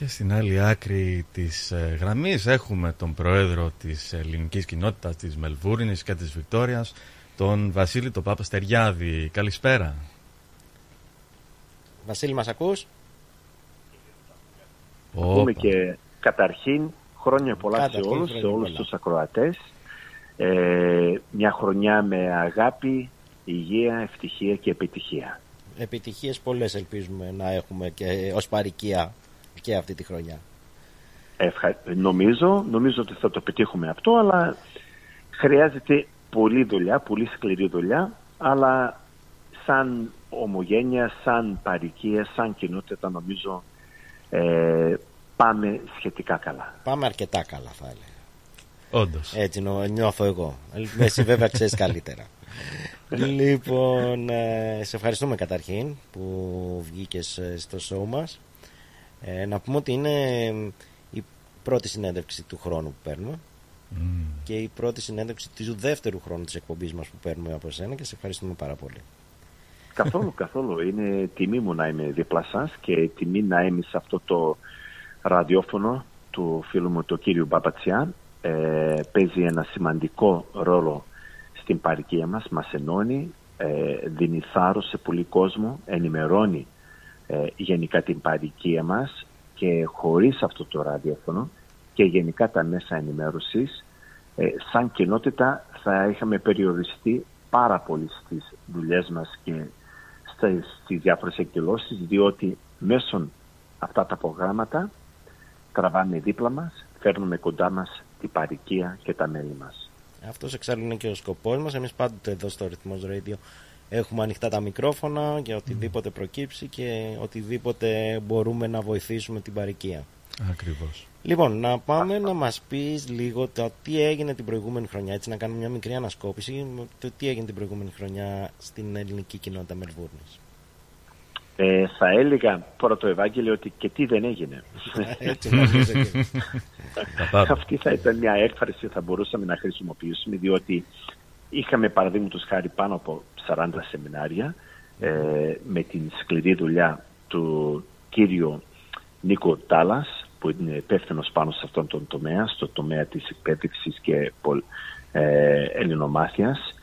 Και στην άλλη άκρη της ε, γραμμής έχουμε τον πρόεδρο της ελληνικής κοινότητας της Μελβούρνης και της Βικτόριας, τον Βασίλη τον Πάπα Στεριάδη. Καλησπέρα. Βασίλη μας ακούς; Ακούμε και καταρχήν χρόνια πολλά καταρχήν, σε όλους, σε όλους τους ακροατές. Ε, μια χρονιά με αγάπη, υγεία, ευτυχία και επιτυχία. Επιτυχίες πολλές ελπίζουμε να έχουμε και ως παρικία και αυτή τη χρονιά. Ευχα... Νομίζω, νομίζω ότι θα το πετύχουμε αυτό, αλλά χρειάζεται πολλή δουλειά, πολύ σκληρή δουλειά, αλλά σαν ομογένεια, σαν παρικία, σαν κοινότητα νομίζω ε, πάμε σχετικά καλά. Πάμε αρκετά καλά θα έλεγα. Όντως. Έτσι νιώθω εγώ. Εσύ βέβαια ξέρεις καλύτερα. λοιπόν, ε, σε ευχαριστούμε καταρχήν που βγήκες ε, στο show μας. Ε, να πούμε ότι είναι η πρώτη συνέντευξη του χρόνου που παίρνουμε και η πρώτη συνέντευξη του δεύτερου χρόνου της εκπομπής μας που παίρνουμε από εσένα και σε ευχαριστούμε πάρα πολύ. Καθόλου, καθόλου. Είναι τιμή μου να είμαι δίπλα σας και τιμή να είμαι σε αυτό το ραδιόφωνο του φίλου μου του κύριου Μπαμπατσιάν. Ε, παίζει ένα σημαντικό ρόλο στην παρικία μας, μας ενώνει, ε, δίνει θάρρος σε πολύ κόσμο, ενημερώνει ε, γενικά την παρικία μας και χωρίς αυτό το ραδιόφωνο και γενικά τα μέσα ενημέρωσης ε, σαν κοινότητα θα είχαμε περιοριστεί πάρα πολύ στις δουλειές μας και στις διάφορες εκδηλώσεις διότι μέσω αυτά τα προγράμματα τραβάμε δίπλα μας, φέρνουμε κοντά μας την παρικία και τα μέλη μας. Αυτός εξάλλου είναι και ο σκοπός μας. Εμείς πάντοτε εδώ στο Ρυθμός Radio έχουμε ανοιχτά τα μικρόφωνα για οτιδήποτε προκύψει και οτιδήποτε μπορούμε να βοηθήσουμε την παρικία. Ακριβώς. Λοιπόν, να πάμε να μας πεις λίγο το τι έγινε την προηγούμενη χρονιά, έτσι να κάνουμε μια μικρή ανασκόπηση, το τι έγινε την προηγούμενη χρονιά στην ελληνική κοινότητα Μελβούρνης. Ε, θα έλεγα πρώτο Ευάγγελιο ότι και τι δεν έγινε. Αυτή θα ήταν μια έκφραση που θα μπορούσαμε να χρησιμοποιήσουμε διότι είχαμε παραδείγματος χάρη πάνω από 40 σεμινάρια ε, με την σκληρή δουλειά του κύριου Νίκο Τάλας που είναι υπεύθυνος πάνω σε αυτόν τον τομέα, στο τομέα της εκπαίδευσης και ε, ελληνομάθειας.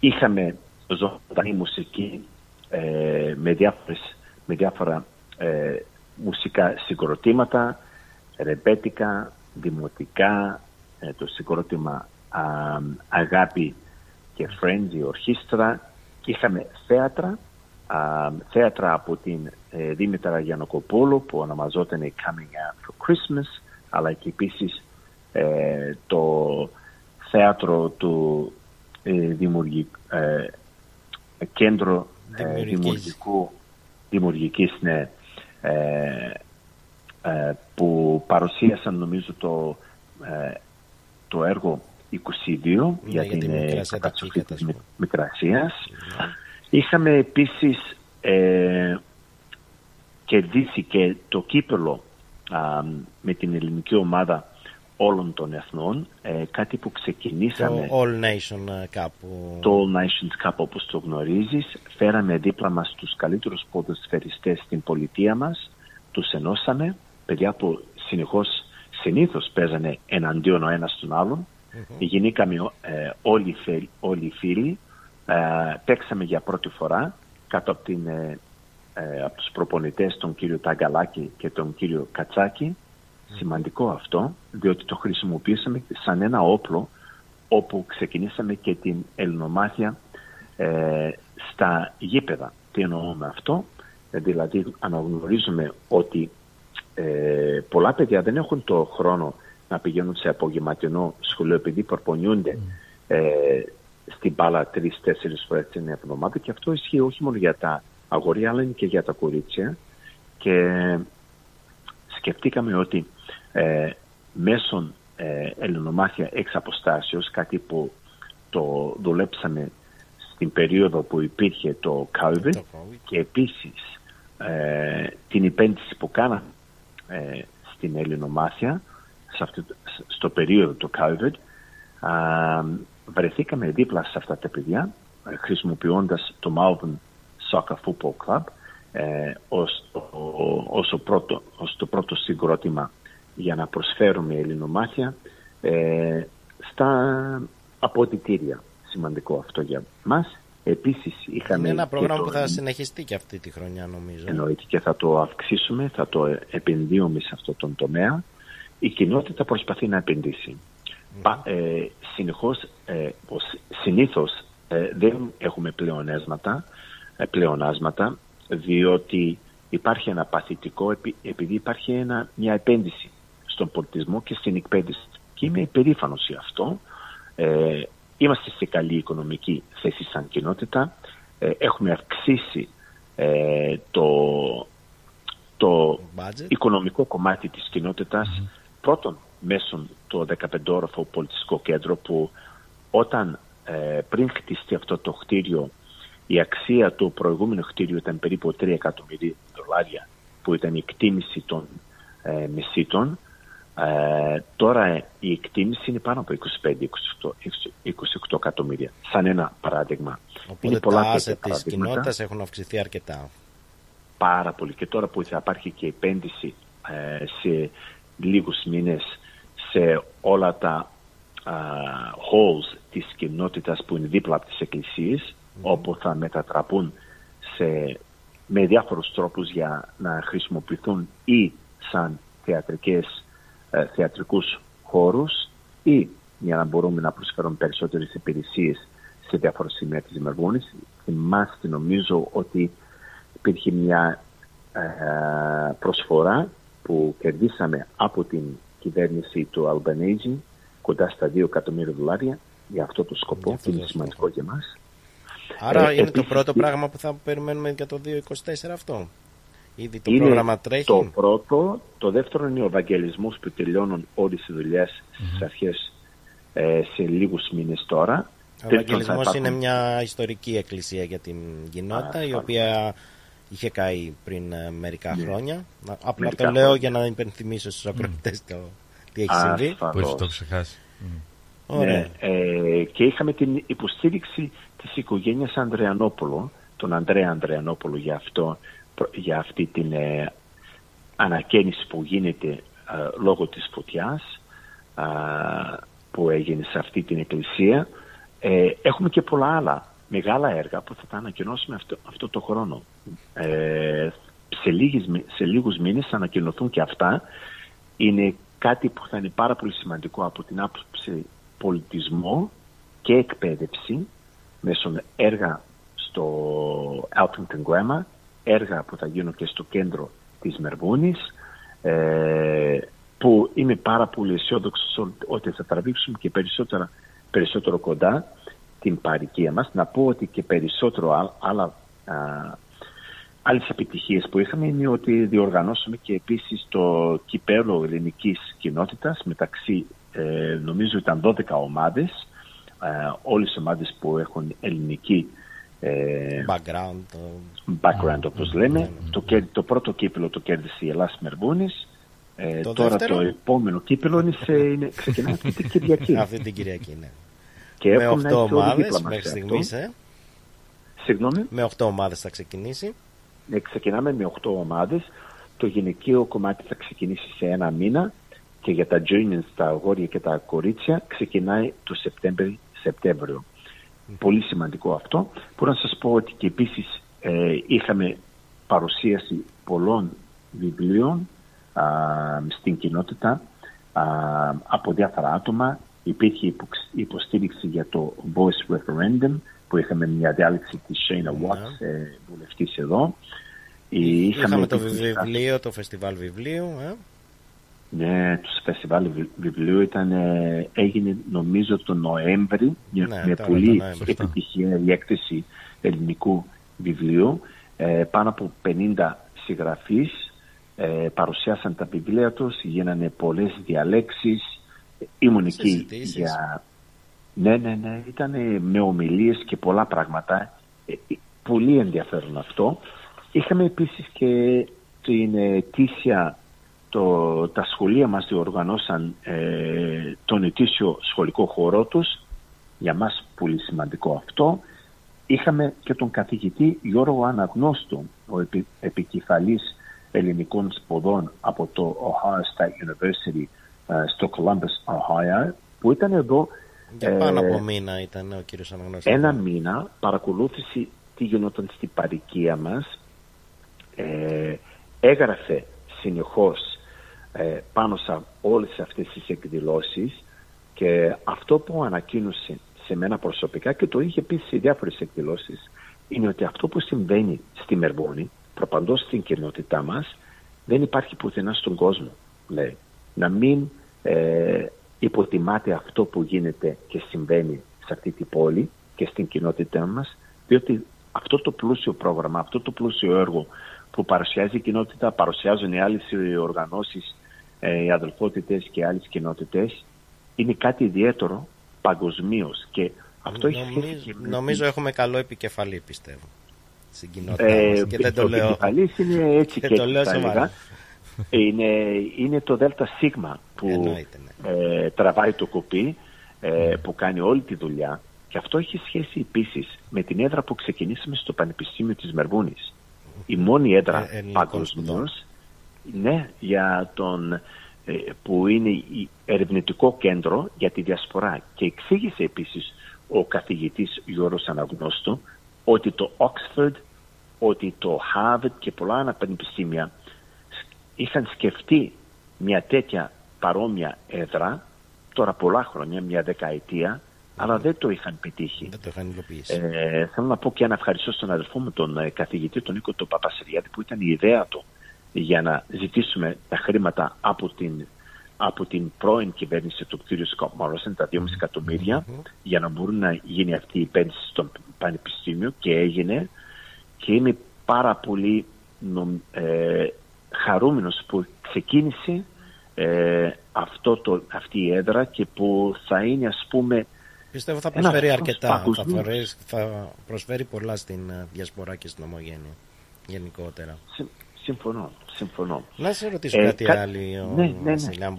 Είχαμε ζωντανή μουσική ε, με, διάφορες, με διάφορα ε, μουσικά συγκροτήματα, ρεμπέτικα, δημοτικά, ε, το συγκρότημα Αγάπη και Φρέντζι Ορχήστρα. Είχαμε θέατρα, θέατρα από την ε, Δήμητρα Γιαννοκοπούλου που ονομαζόταν Coming Out for Christmas, αλλά και επίσης ε, το θέατρο του ε, δημιουργικού, ε, κέντρο ε, δημιουργικού, δημιουργικής ναι, ε, ε, που παρουσίασαν νομίζω το, το έργο 22 ναι, για, την καταστροφή της Μικρασίας. Ναι. Είχαμε επίσης ε, κερδίσει και το κύπελο με την ελληνική ομάδα όλων των εθνών, ε, κάτι που ξεκινήσαμε... Το All Nation Cup. Το All Nations Cup όπως το γνωρίζεις. Φέραμε δίπλα μας τους καλύτερους ποδοσφαιριστές στην πολιτεία μας, τους ενώσαμε, παιδιά που συνεχώς συνήθως παίζανε εναντίον ο ένας τον άλλον. Mm-hmm. Γεννήκαμε ε, όλοι, όλοι φίλοι, ε, παίξαμε για πρώτη φορά κάτω από, την, ε, ε, από τους προπονητές τον κύριο Ταγκαλάκη και τον κύριο Κατσάκη Σημαντικό αυτό, διότι το χρησιμοποιήσαμε σαν ένα όπλο όπου ξεκινήσαμε και την ελληνομάθεια ε, στα γήπεδα. Τι εννοούμε αυτό, δηλαδή αναγνωρίζουμε ότι ε, πολλά παιδιά δεν έχουν το χρόνο να πηγαίνουν σε απογευματινό σχολείο επειδή προπονιούνται ε, στην μπάλα τρει-τέσσερι φορές την εβδομάδα. Και αυτό ισχύει όχι μόνο για τα αγόρια αλλά και για τα κορίτσια. Και σκεφτήκαμε ότι ε, μέσω ε, ελληνομάθεια εξ αποστάσεως, κάτι που το δουλέψαμε στην περίοδο που υπήρχε το COVID και επίσης ε, την επένδυση που κάναμε ε, στην ελληνομάθεια στο περίοδο του COVID βρεθήκαμε δίπλα σε αυτά τα παιδιά χρησιμοποιώντας το Malvern Soccer Football Club ε, ως, ως, ο πρώτο, ως το πρώτο συγκρότημα για να προσφέρουμε ελληνομάθεια ε, στα αποδητήρια. Σημαντικό αυτό για μας. Επίσης είχαμε... Είναι ένα πρόγραμμα που θα συνεχιστεί και αυτή τη χρονιά νομίζω. Εννοείται και θα το αυξήσουμε, θα το επενδύουμε σε αυτό τον τομέα. Η κοινότητα προσπαθεί να επενδύσει. Mm. Ε, συνεχώς, ε, συνήθως ε, δεν έχουμε πλεονέσματα, ε, πλεονάσματα διότι υπάρχει ένα παθητικό επειδή υπάρχει ένα, μια επένδυση στον πολιτισμό και στην εκπαίδευση. Και είμαι υπερήφανος για αυτό. Ε, είμαστε σε καλή οικονομική θέση σαν κοινότητα. Ε, έχουμε αυξήσει ε, το, το οικονομικό κομμάτι της κοινότητας πρώτον μέσω το 15όροφο πολιτιστικό κέντρο που όταν ε, πριν χτιστεί αυτό το κτίριο η αξία του προηγούμενου κτίριου ήταν περίπου 3 εκατομμύρια δολάρια που ήταν η εκτίμηση των ε, μεσίτων. Ε, τώρα η εκτίμηση είναι πάνω από 25-28 εκατομμύρια, σαν ένα παράδειγμα. Οπότε είναι πολλά τα asset της κοινότητας έχουν αυξηθεί αρκετά. Πάρα πολύ. Και τώρα που θα υπάρχει και επένδυση ε, σε λίγους μήνες σε όλα τα uh, halls της κοινότητας που είναι δίπλα από τις εκκλησίες όπου θα μετατραπούν σε, με διάφορους τρόπους για να χρησιμοποιηθούν ή σαν θεατρικές, ε, θεατρικούς χώρους ή για να μπορούμε να προσφέρουμε περισσότερες υπηρεσίες σε διάφορα σημεία της Μερβούνης. Θυμάστε νομίζω ότι υπήρχε μια ε, προσφορά που κερδίσαμε από την κυβέρνηση του Αλμπανέζη κοντά στα 2 εκατομμύρια δολάρια για αυτό το σκοπό που είναι σημαντικό για μας. Άρα ε, είναι το πρώτο πράγμα που θα περιμένουμε για το 2024 αυτό. Ήδη το είναι πρόγραμμα τρέχει. Το πρώτο. Το δεύτερο είναι ο Ευαγγελισμός που τελειώνουν όλες οι δουλειές mm-hmm. στις αρχές ε, σε λίγους μήνες τώρα. Ο Ευαγγελισμός είναι μια ιστορική εκκλησία για την κοινότητα η οποία είχε καεί πριν ε, μερικά ναι. χρόνια. Απλά μερικά το λέω χρόνια. για να υπενθυμίσω στους ακροατές mm. το τι έχει συμβεί. Που έχει το ξεχάσει. Ναι, ε, και είχαμε την υποστήριξη της οικογένειας Ανδρεανόπουλου, τον Ανδρέα Ανδρεανόπουλο για, αυτό, για αυτή την ε, ανακαίνιση που γίνεται ε, λόγω της φωτιάς που έγινε σε αυτή την εκκλησία. Ε, έχουμε και πολλά άλλα μεγάλα έργα που θα τα ανακοινώσουμε αυτό, αυτό το χρόνο. σε, λίγες, σε λίγους μήνες θα ανακοινωθούν και αυτά. Είναι κάτι που θα είναι πάρα πολύ σημαντικό από την άποψη πολιτισμό και εκπαίδευση μέσω έργα στο Alpington Grammar, έργα που θα γίνουν και στο κέντρο της Μερβούνης, ε, που είμαι πάρα πολύ αισιόδοξος ότι θα τραβήξουμε και περισσότερα, περισσότερο κοντά την παροικία μας. Να πω ότι και περισσότερο άλλα, α, άλλες επιτυχίες που είχαμε είναι ότι διοργανώσαμε και επίσης το κυπέλο ελληνικής κοινότητας μεταξύ ε, νομίζω ήταν 12 ομάδες ε, όλες οι ομάδες που έχουν ελληνική ε, background, background όπως λέμε. Ναι, ναι. Το, το πρώτο κύπελο το κέρδισε η Ελλάς Μερβούνης. Ε, τώρα το επόμενο κύπελο είναι, σε, είναι ξεκινάει αυτή την Κυριακή. αυτή την Κυριακή, ναι. Και με 8 ομάδες μέχρι στιγμής, ε. Συγγνώμη. Με 8 ομάδες θα ξεκινήσει. Ναι, ξεκινάμε με 8 ομάδες. Το γυναικείο κομμάτι θα ξεκινήσει σε ένα μήνα και για τα juniors, τα αγόρια και τα κορίτσια ξεκινάει το Σεπτέμβριο Σεπτέμβριο. Πολύ σημαντικό αυτό. Μπορώ να σας πω ότι και επίσης ε, είχαμε παρουσίαση πολλών βιβλίων α, στην κοινότητα α, από διάφορα άτομα. Υπήρχε υποστήριξη για το Voice Referendum που είχαμε μια διάλεξη της Shana ναι. Watts, ε, βουλευτής εδώ. Είχαμε, είχαμε το βιβλίο, το φεστιβάλ βιβλίου. Ε. Ναι, το φεστιβάλ βιβλίου ήταν, ε, έγινε νομίζω τον Νοέμβρη ναι, με πολύ επιτυχία η έκθεση ελληνικού βιβλίου. Ε, πάνω από 50 συγγραφείς ε, παρουσιάσαν τα βιβλία τους, γίνανε πολλές διαλέξεις. Ήμουν εκεί για... Ναι, ναι, ναι, ήταν με ομιλίες και πολλά πράγματα. πολύ ενδιαφέρον αυτό. Είχαμε επίσης και την ετήσια το, τα σχολεία μας διοργανώσαν ε, τον ετήσιο σχολικό χώρο τους. Για μας πολύ σημαντικό αυτό. είχαμε και τον καθηγητή Γιώργο Αναγνώστου, ο επι, επικεφαλής ελληνικών σπουδών από το Ohio State University στο Columbus, Ohio, που ήταν εδώ για πάνω από μήνα ήταν ο κύριος Αναγνώστης. Ένα μήνα παρακολούθησε τι γινόταν στην παροικία μας, ε, έγραφε συνεχώς ε, πάνω σε όλες αυτές τις εκδηλώσεις και αυτό που ανακοίνωσε σε μένα προσωπικά και το είχε πει σε διάφορες εκδηλώσεις είναι ότι αυτό που συμβαίνει στη Μερβόνη, προπαντός στην κοινότητά μας, δεν υπάρχει πουθενά στον κόσμο. Λέει. Να μην ε, υποτιμάται αυτό που γίνεται και συμβαίνει σε αυτή την πόλη και στην κοινότητά μας, διότι αυτό το πλούσιο πρόγραμμα, αυτό το πλούσιο έργο που παρουσιάζει η κοινότητα, παρουσιάζουν οι άλλες οργανώσεις, ε, οι αδελφότητες και άλλες κοινότητες, είναι κάτι ιδιαίτερο παγκοσμίως και αυτό νομίζω, έχει σχέση Νομίζω έχουμε καλό επικεφαλή, πιστεύω, στην κοινότητα ε, μας. Και δεν το λέω. είναι έτσι και, και το λέω είναι, είναι το ΔΣ που ναι. ε, τραβάει το κοπί, ε, που κάνει όλη τη δουλειά και αυτό έχει σχέση επίσης με την έδρα που ξεκινήσαμε στο Πανεπιστήμιο της Μερβούνης. Η μόνη έδρα ε, παγκοσμίω ναι, για τον, ε, που είναι ερευνητικό κέντρο για τη διασπορά και εξήγησε επίσης ο καθηγητής Γιώργος Αναγνώστου ότι το Oxford, ότι το Harvard και πολλά άλλα πανεπιστήμια είχαν σκεφτεί μια τέτοια παρόμοια έδρα τώρα πολλά χρόνια, μια δεκαετία, αλλά δεν το είχαν πετύχει. Δεν το είχαν υλοποιήσει. Ε, θέλω να πω και ένα ευχαριστώ στον αδελφό μου, τον ε, καθηγητή, τον Νίκο τον Παπασυριάδη, που ήταν η ιδέα του για να ζητήσουμε τα χρήματα από την, από την πρώην κυβέρνηση του κ. Σκοπ Μαρόσεν, τα 2,5 εκατομμύρια, για να μπορούν να γίνει αυτή η επένδυση στο Πανεπιστήμιο και έγινε και είμαι πάρα πολύ ε, χαρούμενος που ξεκίνησε ε, αυτό το, αυτή η έδρα και που θα είναι ας πούμε Πιστεύω θα προσφέρει αρκετά, θα, θα προσφέρει πολλά στην ε, διασπορά και στην ομογένεια γενικότερα. Συμφωνώ, συμφωνώ. Να σε ρωτήσω ε, κάτι κα... άλλο, ναι, ναι, ναι,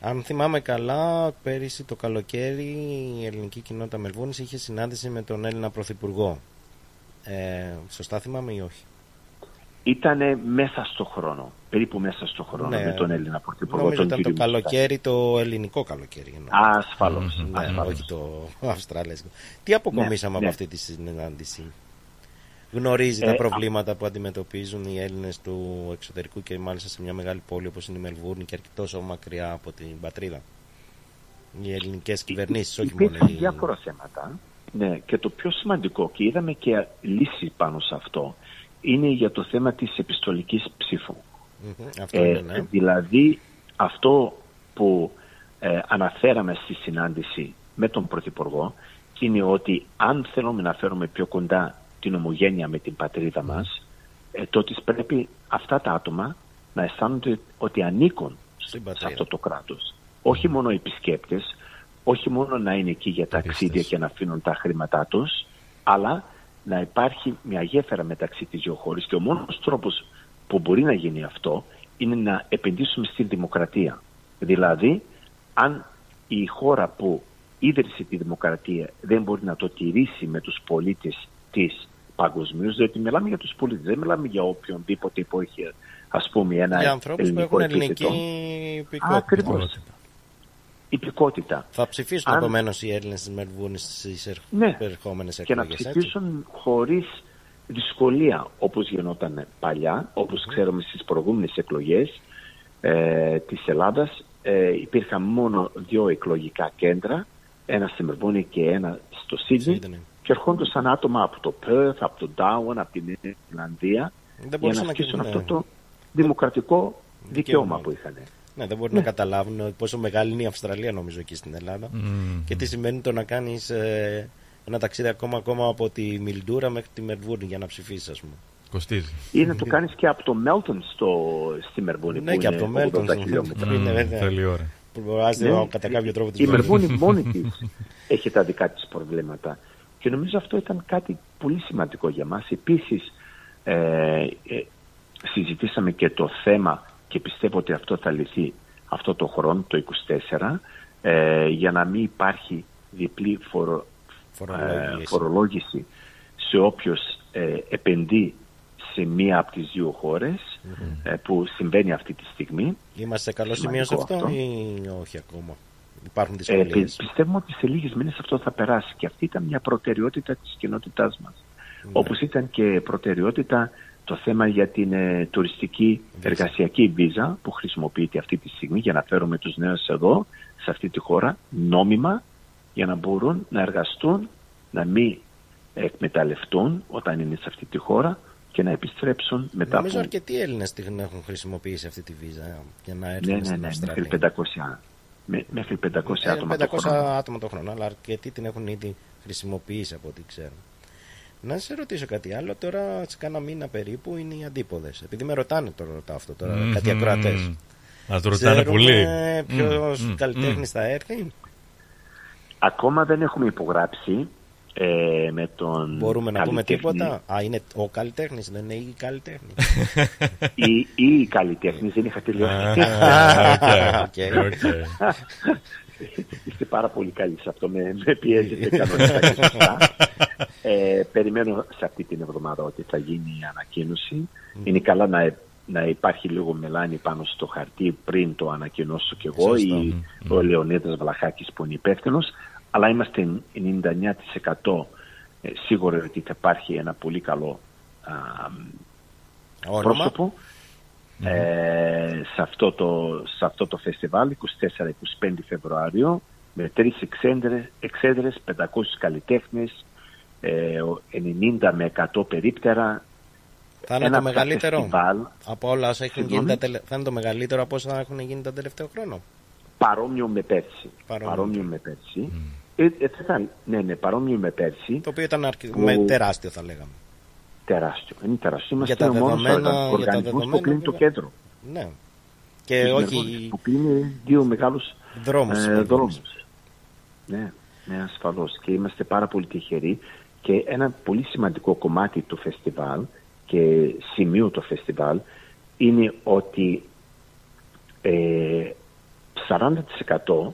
Αν θυμάμαι καλά, πέρυσι το καλοκαίρι η ελληνική κοινότητα Μελβούνης είχε συνάντηση με τον Έλληνα Πρωθυπουργό. Ε, σωστά θυμάμαι ή όχι; Ήταν μέσα στο χρόνο, περίπου μέσα στο χρόνο ναι, με τον Έλληνα Πρωθυπουργό. Νομίζω ήταν το καλοκαίρι, το ελληνικό καλοκαίρι. Ασφαλώς. Ναι, όχι το Αυστραλέζικο. Τι αποκομίσαμε ναι, από ναι. αυτή τη συνάντηση; Γνωρίζει τα ε, προβλήματα που αντιμετωπίζουν οι Έλληνες του εξωτερικού και μάλιστα σε μια μεγάλη πόλη όπως είναι η Μελβούρνη και αρκετός μακριά από την πατρίδα. Οι ελληνικές κυβερνήσεις, όχι μόνο οι... διάφορα θέματα. Ναι, και το πιο σημαντικό και είδαμε και λύση πάνω σε αυτό είναι για το θέμα της επιστολικής Αυτό ε, ναι. Δηλαδή αυτό που ε, αναφέραμε στη συνάντηση με τον Πρωθυπουργό είναι ότι αν θέλουμε να φέρουμε πιο κοντά την ομογένεια με την πατρίδα μας ε, τότε πρέπει αυτά τα άτομα να αισθάνονται ότι ανήκουν σε αυτό το κράτος. Όχι μόνο οι επισκέπτες, όχι μόνο να είναι εκεί για ταξίδια και να αφήνουν τα χρήματά τους, αλλά να υπάρχει μια γέφυρα μεταξύ της δύο χώρες και ο μόνος τρόπος που μπορεί να γίνει αυτό είναι να επενδύσουμε στην δημοκρατία. Δηλαδή, αν η χώρα που ίδρυσε τη δημοκρατία δεν μπορεί να το τηρήσει με τους πολίτες της παγκοσμίως, διότι μιλάμε για τους πολίτες, δεν μιλάμε για οποιονδήποτε που έχει ας πούμε ένα για ανθρώπους που έχουν ελληνική υπηκότητα υπηκότητα. Θα ψηφίσουν Αν... επομένως οι Έλληνες της Μελβούρνη στις ναι. επερχόμενε εκλογέ. Και να ψηφίσουν χωρίς δυσκολία όπως γινόταν παλιά, όπως ξέρουμε στις προηγούμενες εκλογές ε, της Ελλάδας. Ε, υπήρχαν μόνο δύο εκλογικά κέντρα, ένα στη Μελβούρνη και ένα στο Σίδνη. Και ερχόντουσαν άτομα από το Πέρθ, από το Ντάουαν, από την Ιρλανδία για να ασκήσουν αυτό το δημοκρατικό δικαίωμα που είχαν. Ναι, δεν μπορεί να καταλάβουν πόσο μεγάλη είναι η Αυστραλία νομίζω εκεί στην Ελλάδα και τι σημαίνει το να κάνεις ε, ένα ταξίδι ακόμα, ακόμα από τη Μιλντούρα μέχρι τη Μερβούρνη για να ψηφίσεις, ας πούμε. Κοστίζει. Ή να το κάνεις και από το Μέλτον στο, στη Μερβούρνη. Ναι, και από το Μέλτον. Είναι βέβαια. Θέλει ώρα. Ναι, κατά κάποιο τρόπο η Μερβούρνη μόνη της έχει τα δικά της προβλήματα. Και νομίζω αυτό ήταν κάτι πολύ σημαντικό για μας. Επίσης, ε, ε, συζητήσαμε και το θέμα και πιστεύω ότι αυτό θα λυθεί αυτό το χρόνο, το 24, ε, για να μην υπάρχει διπλή φορο, φορολόγηση, σε όποιος ε, επενδύει σε μία από τις δύο χώρες ε, που συμβαίνει αυτή τη στιγμή. Είμαστε σε καλό σημείο σε αυτό, αυτό, ή όχι ακόμα; Υπάρχουν Ε, δυσκολίες. πι- πιστεύουμε ότι σε λίγες μήνες αυτό θα περάσει και αυτή ήταν μια προτεραιότητα της κοινότητάς μας. Ναι. Όπως ήταν και προτεραιότητα το θέμα για την ε, τουριστική εργασιακή βίζα που χρησιμοποιείται αυτή τη στιγμή για να φέρουμε τους νέους εδώ, σε αυτή τη χώρα, νόμιμα, για να μπορούν να εργαστούν, να μην εκμεταλλευτούν όταν είναι σε αυτή τη χώρα και να επιστρέψουν μετά Νομίζω από... αρκετοί Έλληνες την έχουν χρησιμοποιήσει αυτή τη βίζα ε, για να έρθουν Ναι, ναι, στην ναι, Αυστραλία. μέχρι 500, με- μέχρι 500 Ε, άτομα το 500 χρόνο. άτομα το χρόνο, αλλά αρκετοί την έχουν ήδη χρησιμοποιήσει από ό,τι ξέρω. Να σε ρωτήσω κάτι άλλο. Τώρα, σε κάνα μήνα περίπου, είναι οι αντίποδες. Επειδή με ρωτάνε τώρα, ρωτάω αυτό τώρα, Μμμ. κάτι ακροατές. Μας το ρωτάνε πολύ. Ποιος Μμ, μμ, καλλιτέχνης μμ. θα έρθει. Ακόμα δεν έχουμε υπογράψει ε, με τον Μπορούμε να πούμε καλλιτέχνη τίποτα; Α, είναι ο καλλιτέχνης, δεν είναι η καλλιτέχνη. ή, ή οι καλλιτέχνες, δεν είχα τελειώσει. Α, οκ, Οκ. οκ. Είστε πάρα πολύ καλοί σε αυτό, με, με πιέζετε κανονικά και σωστά. Ε, περιμένω σε αυτή την εβδομάδα ότι θα γίνει η ανακοίνωση. Είναι καλά να, να υπάρχει λίγο μελάνι πάνω στο χαρτί πριν το ανακοινώσω κι εγώ Σωστό. ή ο Λεωνίδας Βλαχάκης που είναι υπεύθυνος, αλλά είμαστε 99% ε, σίγουροι ότι θα υπάρχει ένα πολύ καλό α, Όνομα. πρόσωπο ε, σε, αυτό το, σε αυτό το φεστιβάλ 24-25 Φεβρουάριο με τρεις εξέδρες, εξέδρες 500 καλλιτέχνες ε, 90 με 100 περίπτερα Θα είναι ένα το από τα μεγαλύτερο φεστιβάλ από όλα όσα έχουν γίνει Συγγνώμη; τα τελε... Θα είναι το μεγαλύτερο από όσα έχουν γίνει τον τελευταίο χρόνο. παρόμοιο με πέρσι Παρόμοιο. παρόμοιο, με πέρσι ε, ε, θα ήταν- ναι, ναι, παρόμοιο με πέρσι Το οποίο ήταν αρκε... Που- με τεράστιο θα λέγαμε. τεράστιο είναι τεράστιο Για είμαστε τα ο μόνος δεδομένα- οργα- για τα οργανισμός που δεδομένα, κλείνει το βέβαια. κέντρο Ναι. Και Τους όχι Μερβούνες, που κλείνει δύο μεγάλους δρόμους. ε, δρόμους. Ναι, ναι, ασφαλώς. Και είμαστε πάρα πολύ τυχεροί. Και ένα πολύ σημαντικό κομμάτι του φεστιβάλ και σημείο του φεστιβάλ είναι ότι ε, 40%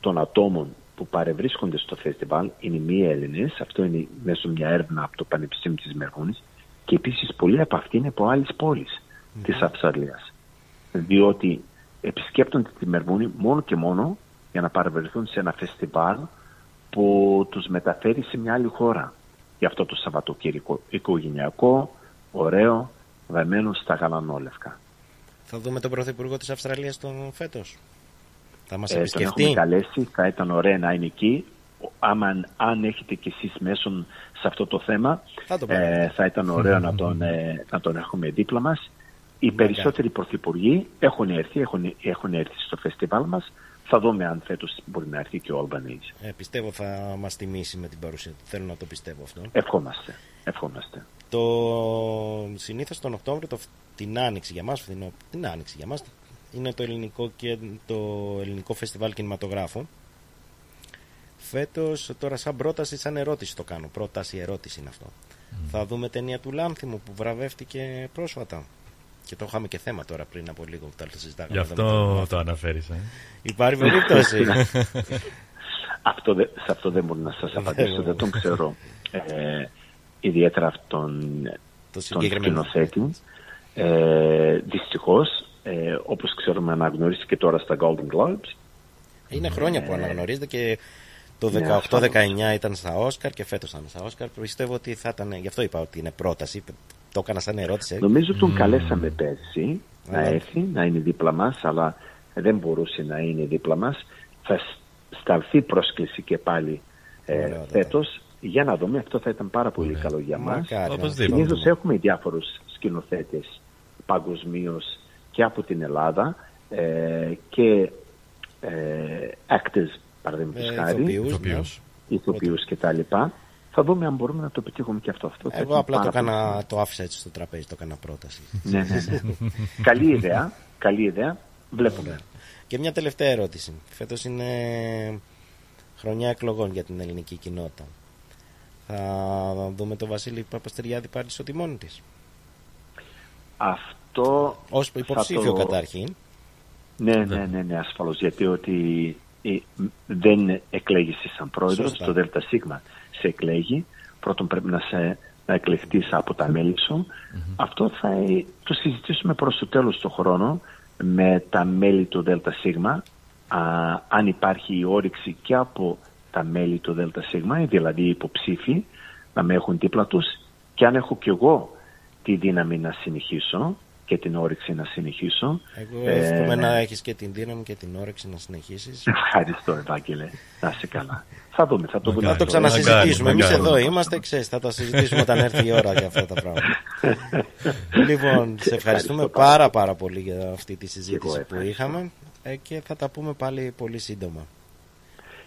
των ατόμων που παρευρίσκονται στο φεστιβάλ είναι μη Έλληνες. Αυτό είναι μέσω μια έρευνα από το Πανεπιστήμιο της Μερβούνης. Και επίσης πολλοί από αυτοί είναι από άλλες πόλεις της Αυστραλίας. Διότι επισκέπτονται τη Μερβούνη μόνο και μόνο για να παρευρεθούν σε ένα φεστιβάλ που τους μεταφέρει σε μια άλλη χώρα. Γι' αυτό το Σαββατοκύριακο οικογενειακό, ωραίο, βαμμένο στα γαλανόλευκα. Θα δούμε τον Πρωθυπουργό της Αυστραλίας τον φέτος. Θα μας Ε, τον επισκεφτεί. έχουμε καλέσει, θα ήταν ωραία να είναι εκεί. Ο- Άμα αν έχετε κι εσείς μέσον σε αυτό το θέμα, Θα το ε, πάρουμε. θα ήταν ωραίο να τον, ε, να τον έχουμε δίπλα μας. Οι περισσότεροι πρωθυπουργοί έχουν έρθει, έχουν, έχουν έρθει στο φεστιβάλ μας. Θα δούμε αν φέτος μπορεί να έρθει και ο Αλμπανίζης. Ε, πιστεύω θα μας τιμήσει με την παρουσία του. Θέλω να το πιστεύω αυτό. Ευχόμαστε. Ευχόμαστε. Το συνήθως τον Οκτώβριο, το, την Άνοιξη για μας, φθινό- την Άνοιξη για μας, είναι το ελληνικό, και, το ελληνικό φεστιβάλ κινηματογράφου. Φέτος, τώρα σαν πρόταση, σαν ερώτηση το κάνω. Πρόταση, ερώτηση είναι αυτό. Θα δούμε ταινία του Λάνθιμου που βραβεύτηκε πρόσφατα. Και το είχαμε και θέμα τώρα πριν από λίγο που τα συζητάγαμε. Γι' εδώ με τον αυτό Μάρκο. το αναφέρεις. Ε. Υπάρχει περίπτωση. Αυτό δε- σε αυτό δεν μπορώ να σας απαντήσω, δεν τον ξέρω ε, ιδιαίτερα αυτόν το τον συγκεκριμένο. σκηνοθέτη. Ε, δυστυχώς, ε, όπως ξέρουμε αναγνωρίστηκε τώρα στα Golden Globes. Είναι χρόνια που αναγνωρίζεται και το Ναι, 18-19 ήταν στα Όσκαρ και φέτος θα είναι στα Όσκαρ. Πιστεύω ότι θα ήταν, γι' αυτό είπα ότι είναι πρόταση. Το έκανα σαν ερώτηση. Νομίζω τον καλέσαμε πέρσι να Αλλά- έρθει, να είναι δίπλα μας, αλλά δεν μπορούσε να είναι δίπλα μας. Θα σ- σταλθεί πρόσκληση και πάλι ε, Ωραιότατα. φέτος για να δούμε. Αυτό θα ήταν πάρα πολύ καλό για μας. Μακάρι. Οπωσδήποτε. Συνήθως έχουμε διάφορους σκηνοθέτες παγκοσμίως και από την Ελλάδα ε, και ε, actors, παραδείγματος Ε, χάρη, ηθοποιούς, Ηθοποιούς. ηθοποιούς κτλ. Θα δούμε αν μπορούμε να το πετύχουμε και αυτό. αυτό θα Εγώ ήταν απλά το, πάρα πολύ έκανα, το άφησα έτσι στο τραπέζι, το έκανα πρόταση. ναι, ναι, ναι. καλή ιδέα. Καλή ιδέα. Βλέπουμε. Ωραία. Και μια τελευταία ερώτηση. Φέτος είναι χρονιά εκλογών για την ελληνική κοινότητα. Θα δούμε τον Βασίλη Παπαστεριάδη πάλι στο τιμόνι της. Αυτό. Ως θα υποψήφιο το- καταρχήν. Ναι, ναι, ναι, ναι, ασφαλώς. Γιατί ότι ε, δεν εκλέγεις σαν πρόεδρος, Σωστά. το ΔΣ σε εκλέγει. πρώτον πρέπει να σε να εκλεχτείς από τα μέλη σου. Αυτό θα ε, το συζητήσουμε προς το τέλος του χρόνου με τα μέλη του ΔΣ αν υπάρχει η όρεξη και από τα μέλη του ΔΣ, δηλαδή οι υποψήφοι να με έχουν δίπλα τους και αν έχω κι εγώ τη δύναμη να συνεχίσω και την όρεξη να συνεχίσω. Εγώ εύχομαι ε, να έχεις και την δύναμη και την όρεξη να συνεχίσεις. Ευχαριστώ Ευάγγελε. Να είσαι καλά. Θα δούμε, θα το δούμε. Θα το ξανασυζητήσουμε. Εμείς εδώ είμαστε, ξέρεις, θα τα συζητήσουμε όταν έρθει η ώρα για αυτά τα πράγματα. λοιπόν, σε ευχαριστούμε πάρα πάρα πολύ για αυτή τη συζήτηση που είχαμε ε, και θα τα πούμε πάλι πολύ σύντομα.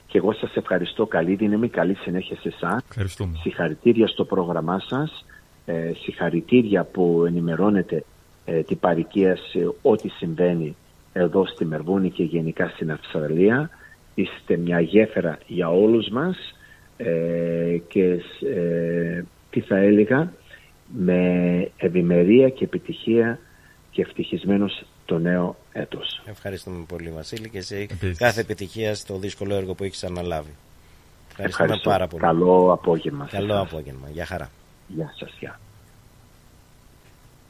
Και εγώ σας ευχαριστώ. Καλή δύναμη, καλή συνέχεια σε εσά. Συγχαρητήρια στο πρόγραμμά σας. Ε, συγχαρητήρια που ενημερώνετε ε, την παροικία σε ό,τι συμβαίνει εδώ στη Μερβούνη και γενικά στην Αυστραλία. Είστε μια γέφυρα για όλους μας ε, και ε, τι θα έλεγα με ευημερία και επιτυχία και ευτυχισμένος το νέο έτος. Ευχαριστούμε πολύ Βασίλη και σε κάθε επιτυχία στο δύσκολο έργο που έχεις αναλάβει. Ευχαριστούμε πάρα πολύ. Καλό απόγευμα. Καλό απόγευμα. Γεια χαρά. Γεια σας. Γεια.